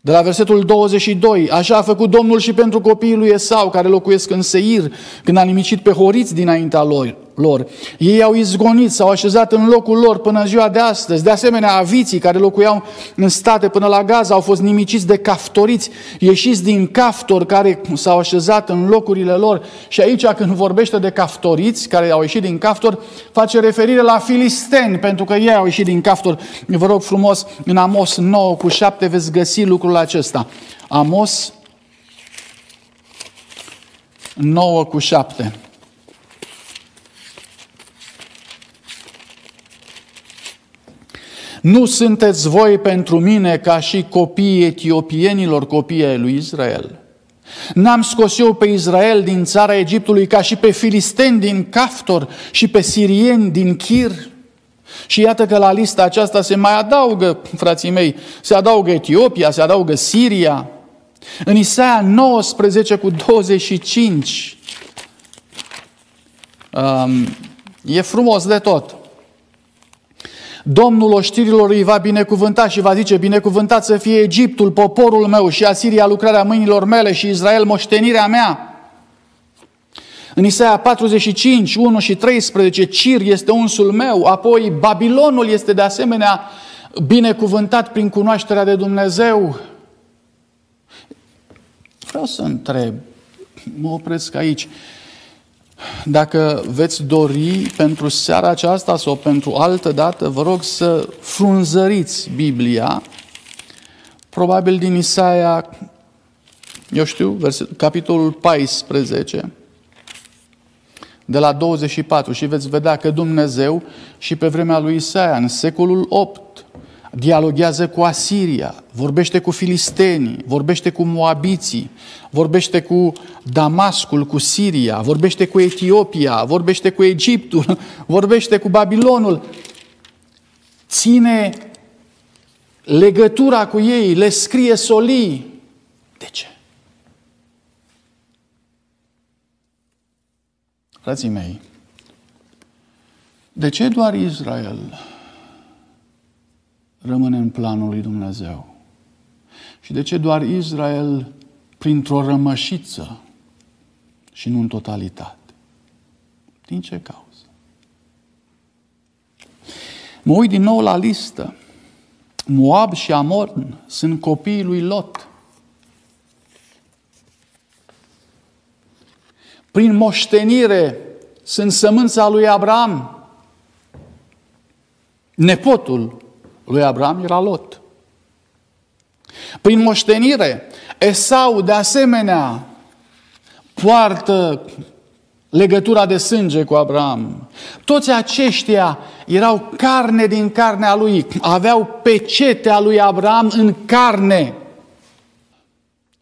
De la versetul 22, așa a făcut Domnul și pentru copiii lui Esau, care locuiesc în Seir, când a nimicit pe horiți dinaintea lor lor. Ei au izgonit, s-au așezat în locul lor până ziua de astăzi. De asemenea, aviții care locuiau în state până la Gaza au fost nimiciți de caftoriți, ieșiți din caftor care s-au așezat în locurile lor. Și aici, când vorbește de caftoriți care au ieșit din caftor, face referire la filisteni, pentru că ei au ieșit din caftor. Vă rog frumos, în Amos 9 cu 7 veți găsi lucrul acesta. Amos 9 cu 7. Nu sunteți voi pentru mine ca și copiii etiopienilor, copiii ai lui Israel. N-am scos eu pe Israel din țara Egiptului ca și pe filisteni din Caftor și pe sirieni din Chir. Și iată că la lista aceasta se mai adaugă, frații mei, se adaugă Etiopia, se adaugă Siria. În Isaia 19 cu 25 um, e frumos de tot. Domnul oștirilor îi va binecuvânta și va zice, binecuvântat să fie Egiptul, poporul meu și Asiria lucrarea mâinilor mele și Israel moștenirea mea. În Isaia 45, 1 și 13, Cir este unsul meu, apoi Babilonul este de asemenea binecuvântat prin cunoașterea de Dumnezeu. Vreau să întreb, mă opresc aici, dacă veți dori pentru seara aceasta sau pentru altă dată, vă rog să frunzăriți Biblia, probabil din Isaia, eu știu, verset, capitolul 14, de la 24 și veți vedea că Dumnezeu și pe vremea lui Isaia, în secolul 8, dialoghează cu Asiria, vorbește cu filistenii, vorbește cu moabiții, vorbește cu Damascul, cu Siria, vorbește cu Etiopia, vorbește cu Egiptul, vorbește cu Babilonul. Ține legătura cu ei, le scrie solii. De ce? Frații mei, de ce doar Israel? Rămâne în planul lui Dumnezeu. Și de ce doar Israel printr-o rămășiță și nu în totalitate? Din ce cauză? Mă uit din nou la listă. Moab și Amorn sunt copiii lui Lot. Prin moștenire sunt sămânța lui Abraham, nepotul lui Abraham era Lot. Prin moștenire, Esau, de asemenea, poartă legătura de sânge cu Abraham. Toți aceștia erau carne din carnea lui, aveau pecetea lui Abraham în carne.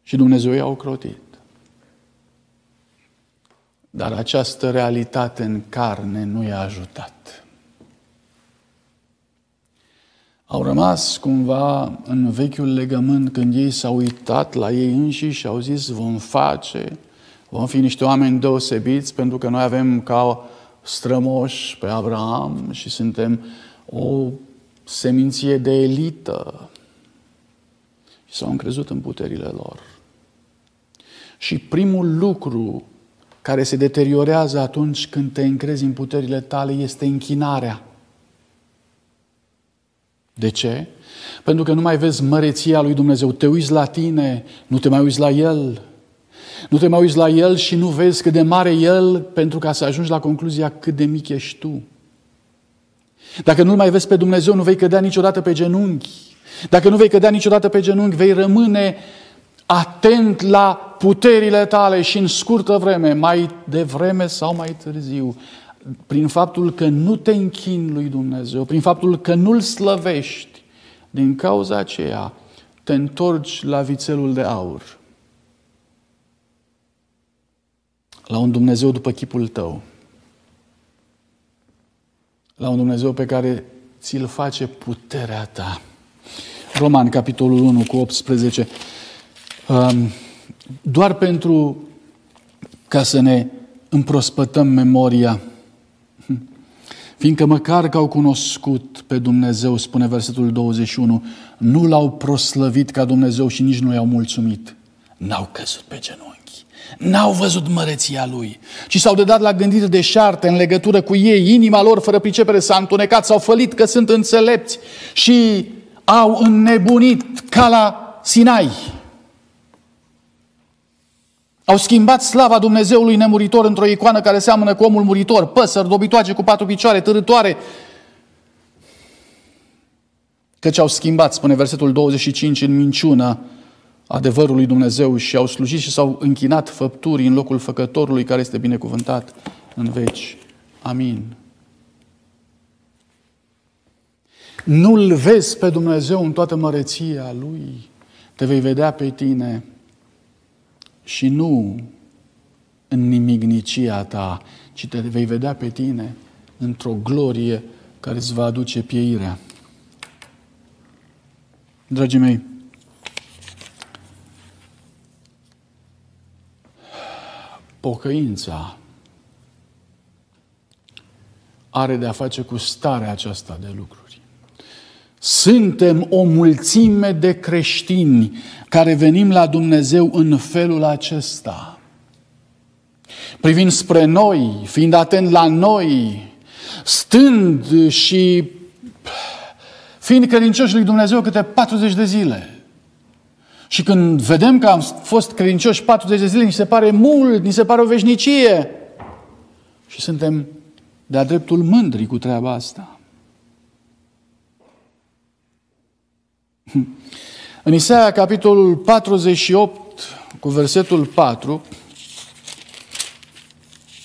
Și Dumnezeu i-a ocrotit. Dar această realitate în carne nu i-a ajutat. Au rămas cumva în vechiul legământ când ei s-au uitat la ei înșiși și au zis vom face, vom fi niște oameni deosebiți pentru că noi avem ca strămoși pe Abraham și suntem o seminție de elită. Și s-au încrezut în puterile lor. Și primul lucru care se deteriorează atunci când te încrezi în puterile tale este închinarea. De ce? Pentru că nu mai vezi măreția lui Dumnezeu. Te uiți la tine, nu te mai uiți la El. Nu te mai uiți la El și nu vezi cât de mare El pentru ca să ajungi la concluzia cât de mic ești tu. Dacă nu mai vezi pe Dumnezeu, nu vei cădea niciodată pe genunchi. Dacă nu vei cădea niciodată pe genunchi, vei rămâne atent la puterile tale și în scurtă vreme, mai devreme sau mai târziu, prin faptul că nu te închini lui Dumnezeu, prin faptul că nu-L slăvești, din cauza aceea te întorci la vițelul de aur. La un Dumnezeu după chipul tău. La un Dumnezeu pe care ți-l face puterea ta. Roman, capitolul 1, cu 18. Um, doar pentru ca să ne împrospătăm memoria, fiindcă măcar că au cunoscut pe Dumnezeu, spune versetul 21, nu l-au proslăvit ca Dumnezeu și nici nu i-au mulțumit. N-au căzut pe genunchi. N-au văzut măreția lui, ci s-au dedat la gândiri de șarte în legătură cu ei. Inima lor, fără pricepere, s-a întunecat, s-au fălit că sunt înțelepți și au înnebunit ca la Sinai. Au schimbat slava Dumnezeului nemuritor într-o icoană care seamănă cu omul muritor, păsări, dobitoace cu patru picioare, târătoare. Căci au schimbat, spune versetul 25, în minciună adevărul lui Dumnezeu și au slujit și s-au închinat făpturii în locul făcătorului care este binecuvântat în veci. Amin. Nu-L vezi pe Dumnezeu în toată măreția Lui, te vei vedea pe tine și nu în nimignicia ta, ci te vei vedea pe tine într-o glorie care îți va aduce pieirea. Dragii mei, pocăința are de a face cu starea aceasta de lucruri. Suntem o mulțime de creștini care venim la Dumnezeu în felul acesta. Privind spre noi, fiind atent la noi, stând și fiind credincioși lui Dumnezeu câte 40 de zile. Și când vedem că am fost credincioși 40 de zile, ni se pare mult, ni se pare o veșnicie. Și suntem de-a dreptul mândri cu treaba asta. În Isaia, capitolul 48, cu versetul 4,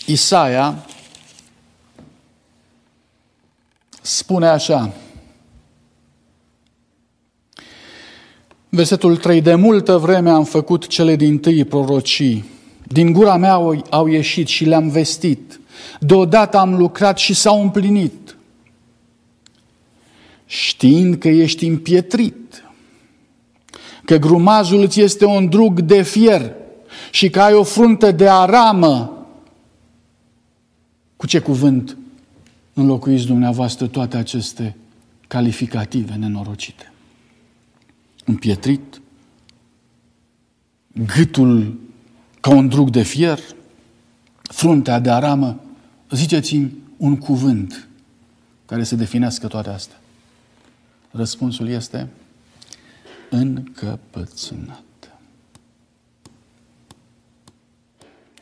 Isaia spune așa, Versetul 3. De multă vreme am făcut cele din tâi prorocii. Din gura mea au, au ieșit și le-am vestit. Deodată am lucrat și s-au împlinit. Știind că ești împietrit, că grumazul îți este un drug de fier și că ai o fruntă de aramă, cu ce cuvânt înlocuiți dumneavoastră toate aceste calificative nenorocite? împietrit, gâtul ca un drug de fier, fruntea de aramă, ziceți-mi un cuvânt care să definească toate astea. Răspunsul este încăpățânat.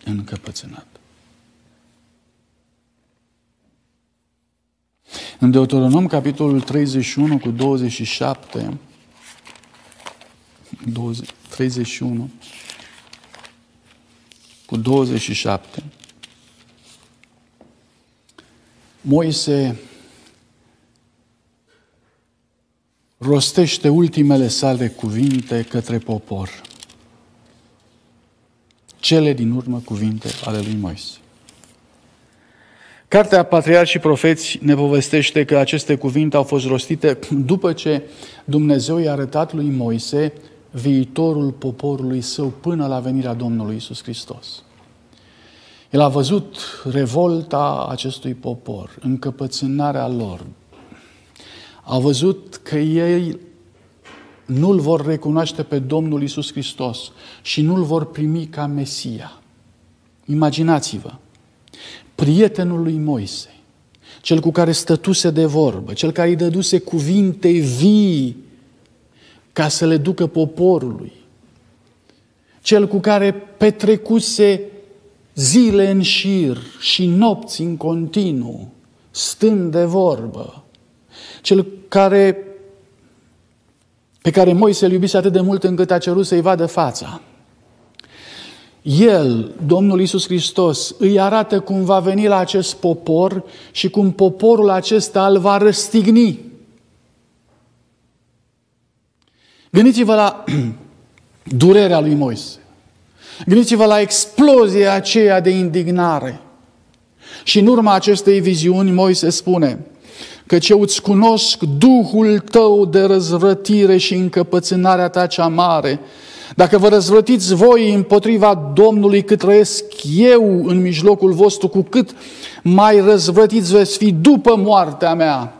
Încăpățânat. În Deuteronom, capitolul 31 cu 27, 20, 31 cu 27. Moise rostește ultimele sale cuvinte către popor. Cele din urmă cuvinte ale lui Moise. Cartea Patriarhi și Profeți ne povestește că aceste cuvinte au fost rostite după ce Dumnezeu i-a arătat lui Moise viitorul poporului său până la venirea Domnului Isus Hristos. El a văzut revolta acestui popor, încăpățânarea lor. A văzut că ei nu-L vor recunoaște pe Domnul Isus Hristos și nu-L vor primi ca Mesia. Imaginați-vă, prietenul lui Moise, cel cu care stătuse de vorbă, cel care îi dăduse cuvinte vii ca să le ducă poporului. Cel cu care petrecuse zile în șir și nopți în continuu, stând de vorbă. Cel care, pe care Moise îl iubise atât de mult încât a cerut să-i vadă fața. El, Domnul Isus Hristos, îi arată cum va veni la acest popor și cum poporul acesta îl va răstigni. Gândiți-vă la durerea lui Moise. Gândiți-vă la explozia aceea de indignare. Și în urma acestei viziuni, Moise spune, căci eu îți cunosc Duhul tău de răzvrătire și încăpățânarea ta cea mare. Dacă vă răzvrătiți voi împotriva Domnului cât trăiesc eu în mijlocul vostru, cu cât mai răzvrătiți veți fi după moartea mea.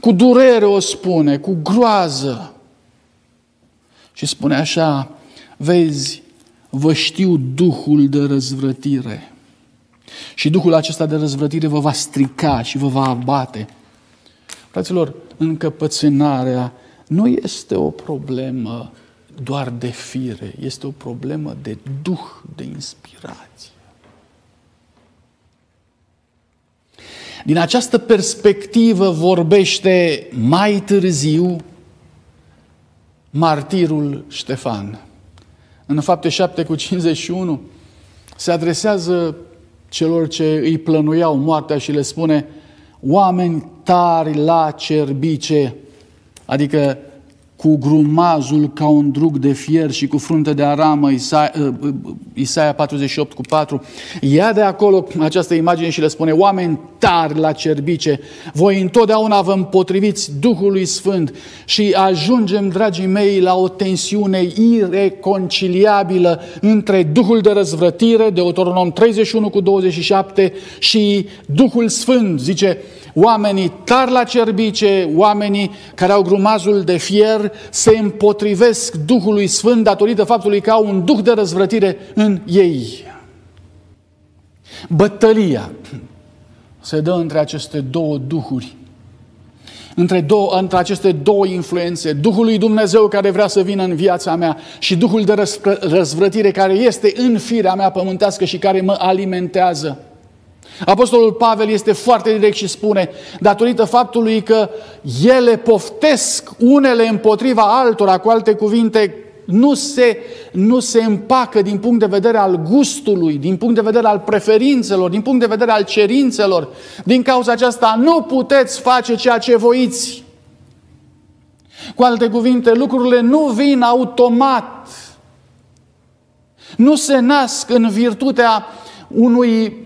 Cu durere o spune, cu groază. Și spune așa, vezi, vă știu Duhul de răzvrătire. Și Duhul acesta de răzvrătire vă va strica și vă va abate. Fraților, încăpățânarea nu este o problemă doar de fire, este o problemă de duh, de inspirație. Din această perspectivă vorbește mai târziu martirul Ștefan. În fapte 7 cu 51 se adresează celor ce îi plănuiau moartea și le spune oameni tari la cerbice, adică cu grumazul ca un drug de fier și cu frunte de aramă, Isaia, uh, uh, Isaia 48 cu 4. Ia de acolo această imagine și le spune, oameni tari la cerbice, voi întotdeauna vă împotriviți Duhului Sfânt și ajungem, dragii mei, la o tensiune ireconciliabilă între Duhul de răzvrătire, de Autoronom 31 cu 27 și Duhul Sfânt, zice, oamenii tari la cerbice, oamenii care au grumazul de fier, se împotrivesc Duhului Sfânt datorită faptului că au un duh de răzvrătire în ei. Bătălia se dă între aceste două duhuri, între, două, între aceste două influențe, Duhul lui Dumnezeu care vrea să vină în viața mea și Duhul de răzvrătire care este în firea mea pământească și care mă alimentează. Apostolul Pavel este foarte direct și spune, datorită faptului că ele poftesc unele împotriva altora, cu alte cuvinte, nu se, nu se împacă din punct de vedere al gustului, din punct de vedere al preferințelor, din punct de vedere al cerințelor. Din cauza aceasta nu puteți face ceea ce voiți. Cu alte cuvinte, lucrurile nu vin automat. Nu se nasc în virtutea unui Uh,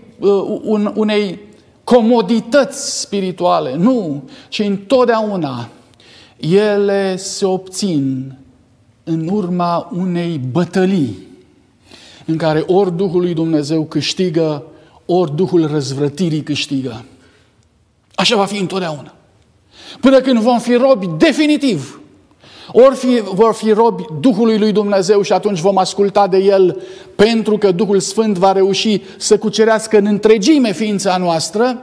un, unei comodități spirituale. Nu, ci întotdeauna ele se obțin în urma unei bătălii în care ori Duhul lui Dumnezeu câștigă, ori Duhul răzvrătirii câștigă. Așa va fi întotdeauna. Până când vom fi robi definitiv ori fi, vor fi robi Duhului lui Dumnezeu și atunci vom asculta de El pentru că Duhul Sfânt va reuși să cucerească în întregime ființa noastră,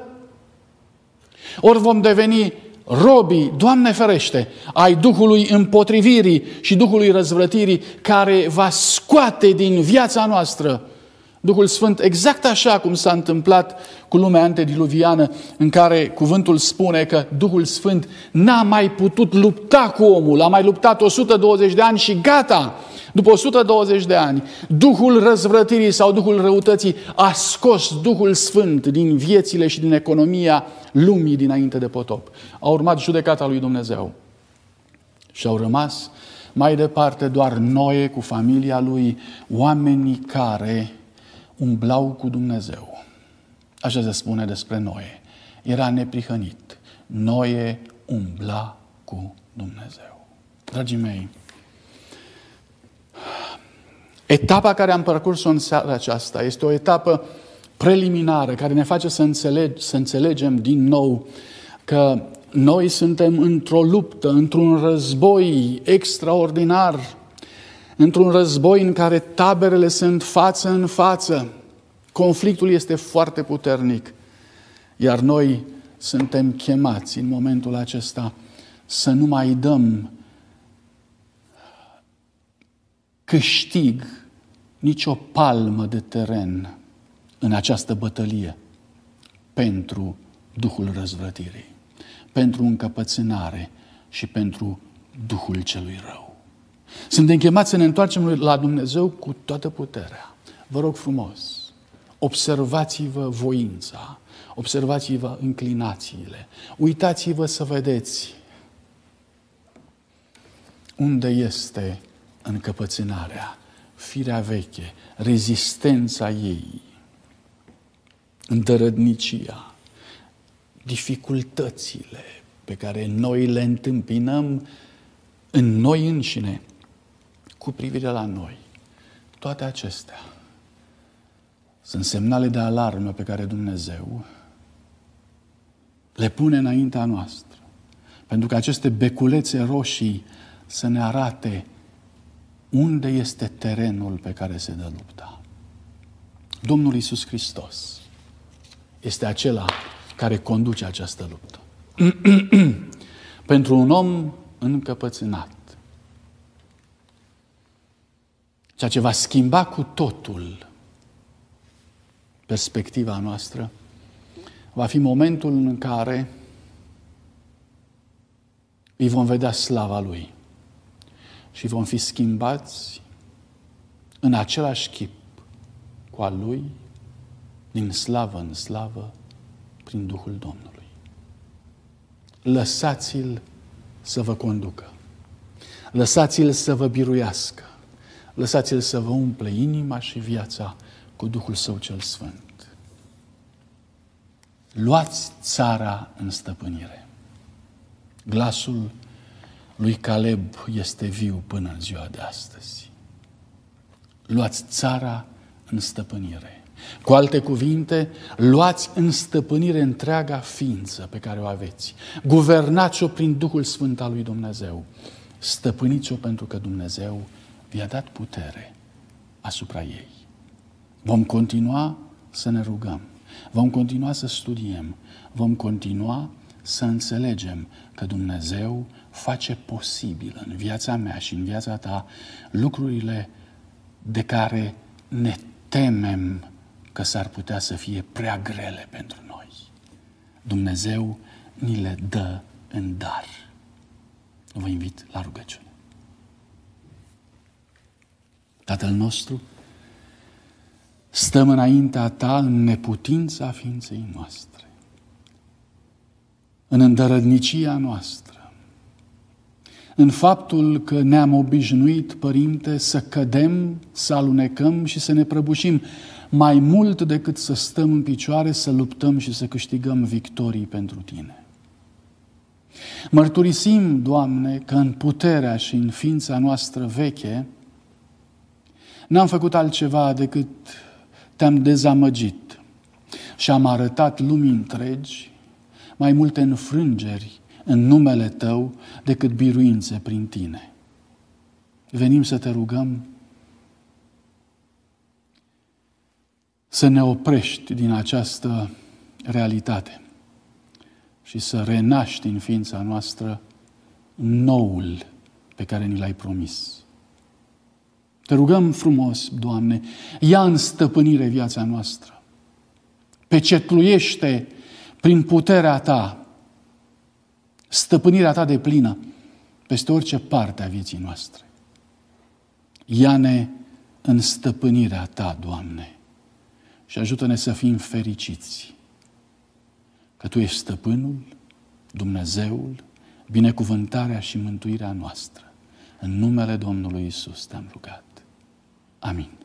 ori vom deveni robii, Doamne ferește, ai Duhului împotrivirii și Duhului răzvrătirii care va scoate din viața noastră Duhul Sfânt, exact așa cum s-a întâmplat cu lumea antediluviană, în care cuvântul spune că Duhul Sfânt n-a mai putut lupta cu omul, a mai luptat 120 de ani și gata! După 120 de ani, Duhul răzvrătirii sau Duhul răutății a scos Duhul Sfânt din viețile și din economia lumii dinainte de potop. A urmat judecata lui Dumnezeu. Și au rămas mai departe doar Noe cu familia lui, oamenii care umblau cu Dumnezeu. Așa se spune despre Noe. Era neprihănit. Noe umbla cu Dumnezeu. Dragii mei, etapa care am parcurs-o în seara aceasta este o etapă preliminară care ne face să, înțeleg, să înțelegem din nou că noi suntem într-o luptă, într-un război extraordinar într-un război în care taberele sunt față în față. Conflictul este foarte puternic, iar noi suntem chemați în momentul acesta să nu mai dăm câștig nicio palmă de teren în această bătălie pentru Duhul răzvrătirii, pentru încăpățânare și pentru Duhul celui rău. Suntem chemați să ne întoarcem la Dumnezeu cu toată puterea. Vă rog frumos, observați-vă voința, observați-vă înclinațiile, uitați-vă să vedeți unde este încăpățânarea, firea veche, rezistența ei, îndărădnicia, dificultățile pe care noi le întâmpinăm în noi înșine cu privire la noi. Toate acestea sunt semnale de alarmă pe care Dumnezeu le pune înaintea noastră. Pentru că aceste beculețe roșii să ne arate unde este terenul pe care se dă lupta. Domnul Isus Hristos este acela care conduce această luptă. Pentru un om încăpățânat, ceea ce va schimba cu totul perspectiva noastră, va fi momentul în care îi vom vedea slava Lui și vom fi schimbați în același chip cu al Lui, din slavă în slavă, prin Duhul Domnului. Lăsați-l să vă conducă. Lăsați-l să vă biruiască. Lăsați-l să vă umple inima și viața cu Duhul Său cel Sfânt. Luați țara în stăpânire. Glasul lui Caleb este viu până în ziua de astăzi. Luați țara în stăpânire. Cu alte cuvinte, luați în stăpânire întreaga ființă pe care o aveți. Guvernați-o prin Duhul Sfânt al lui Dumnezeu. Stăpâniți-o pentru că Dumnezeu vi-a dat putere asupra ei. Vom continua să ne rugăm. Vom continua să studiem. Vom continua să înțelegem că Dumnezeu face posibil în viața mea și în viața ta lucrurile de care ne temem că s-ar putea să fie prea grele pentru noi. Dumnezeu ni le dă în dar. Vă invit la rugăciune. Tatăl nostru, stăm înaintea Ta în neputința ființei noastre, în îndărădnicia noastră, în faptul că ne-am obișnuit, Părinte, să cădem, să alunecăm și să ne prăbușim mai mult decât să stăm în picioare, să luptăm și să câștigăm victorii pentru Tine. Mărturisim, Doamne, că în puterea și în ființa noastră veche n-am făcut altceva decât te-am dezamăgit și am arătat lumii întregi mai multe înfrângeri în numele Tău decât biruințe prin Tine. Venim să te rugăm să ne oprești din această realitate și să renaști în ființa noastră noul pe care ni l-ai promis. Te rugăm frumos, Doamne, ia în stăpânire viața noastră. Pecetluiește prin puterea Ta, stăpânirea Ta de plină peste orice parte a vieții noastre. Ia-ne în stăpânirea Ta, Doamne, și ajută-ne să fim fericiți. Că Tu ești stăpânul, Dumnezeul, binecuvântarea și mântuirea noastră. În numele Domnului Isus te-am rugat. Amin.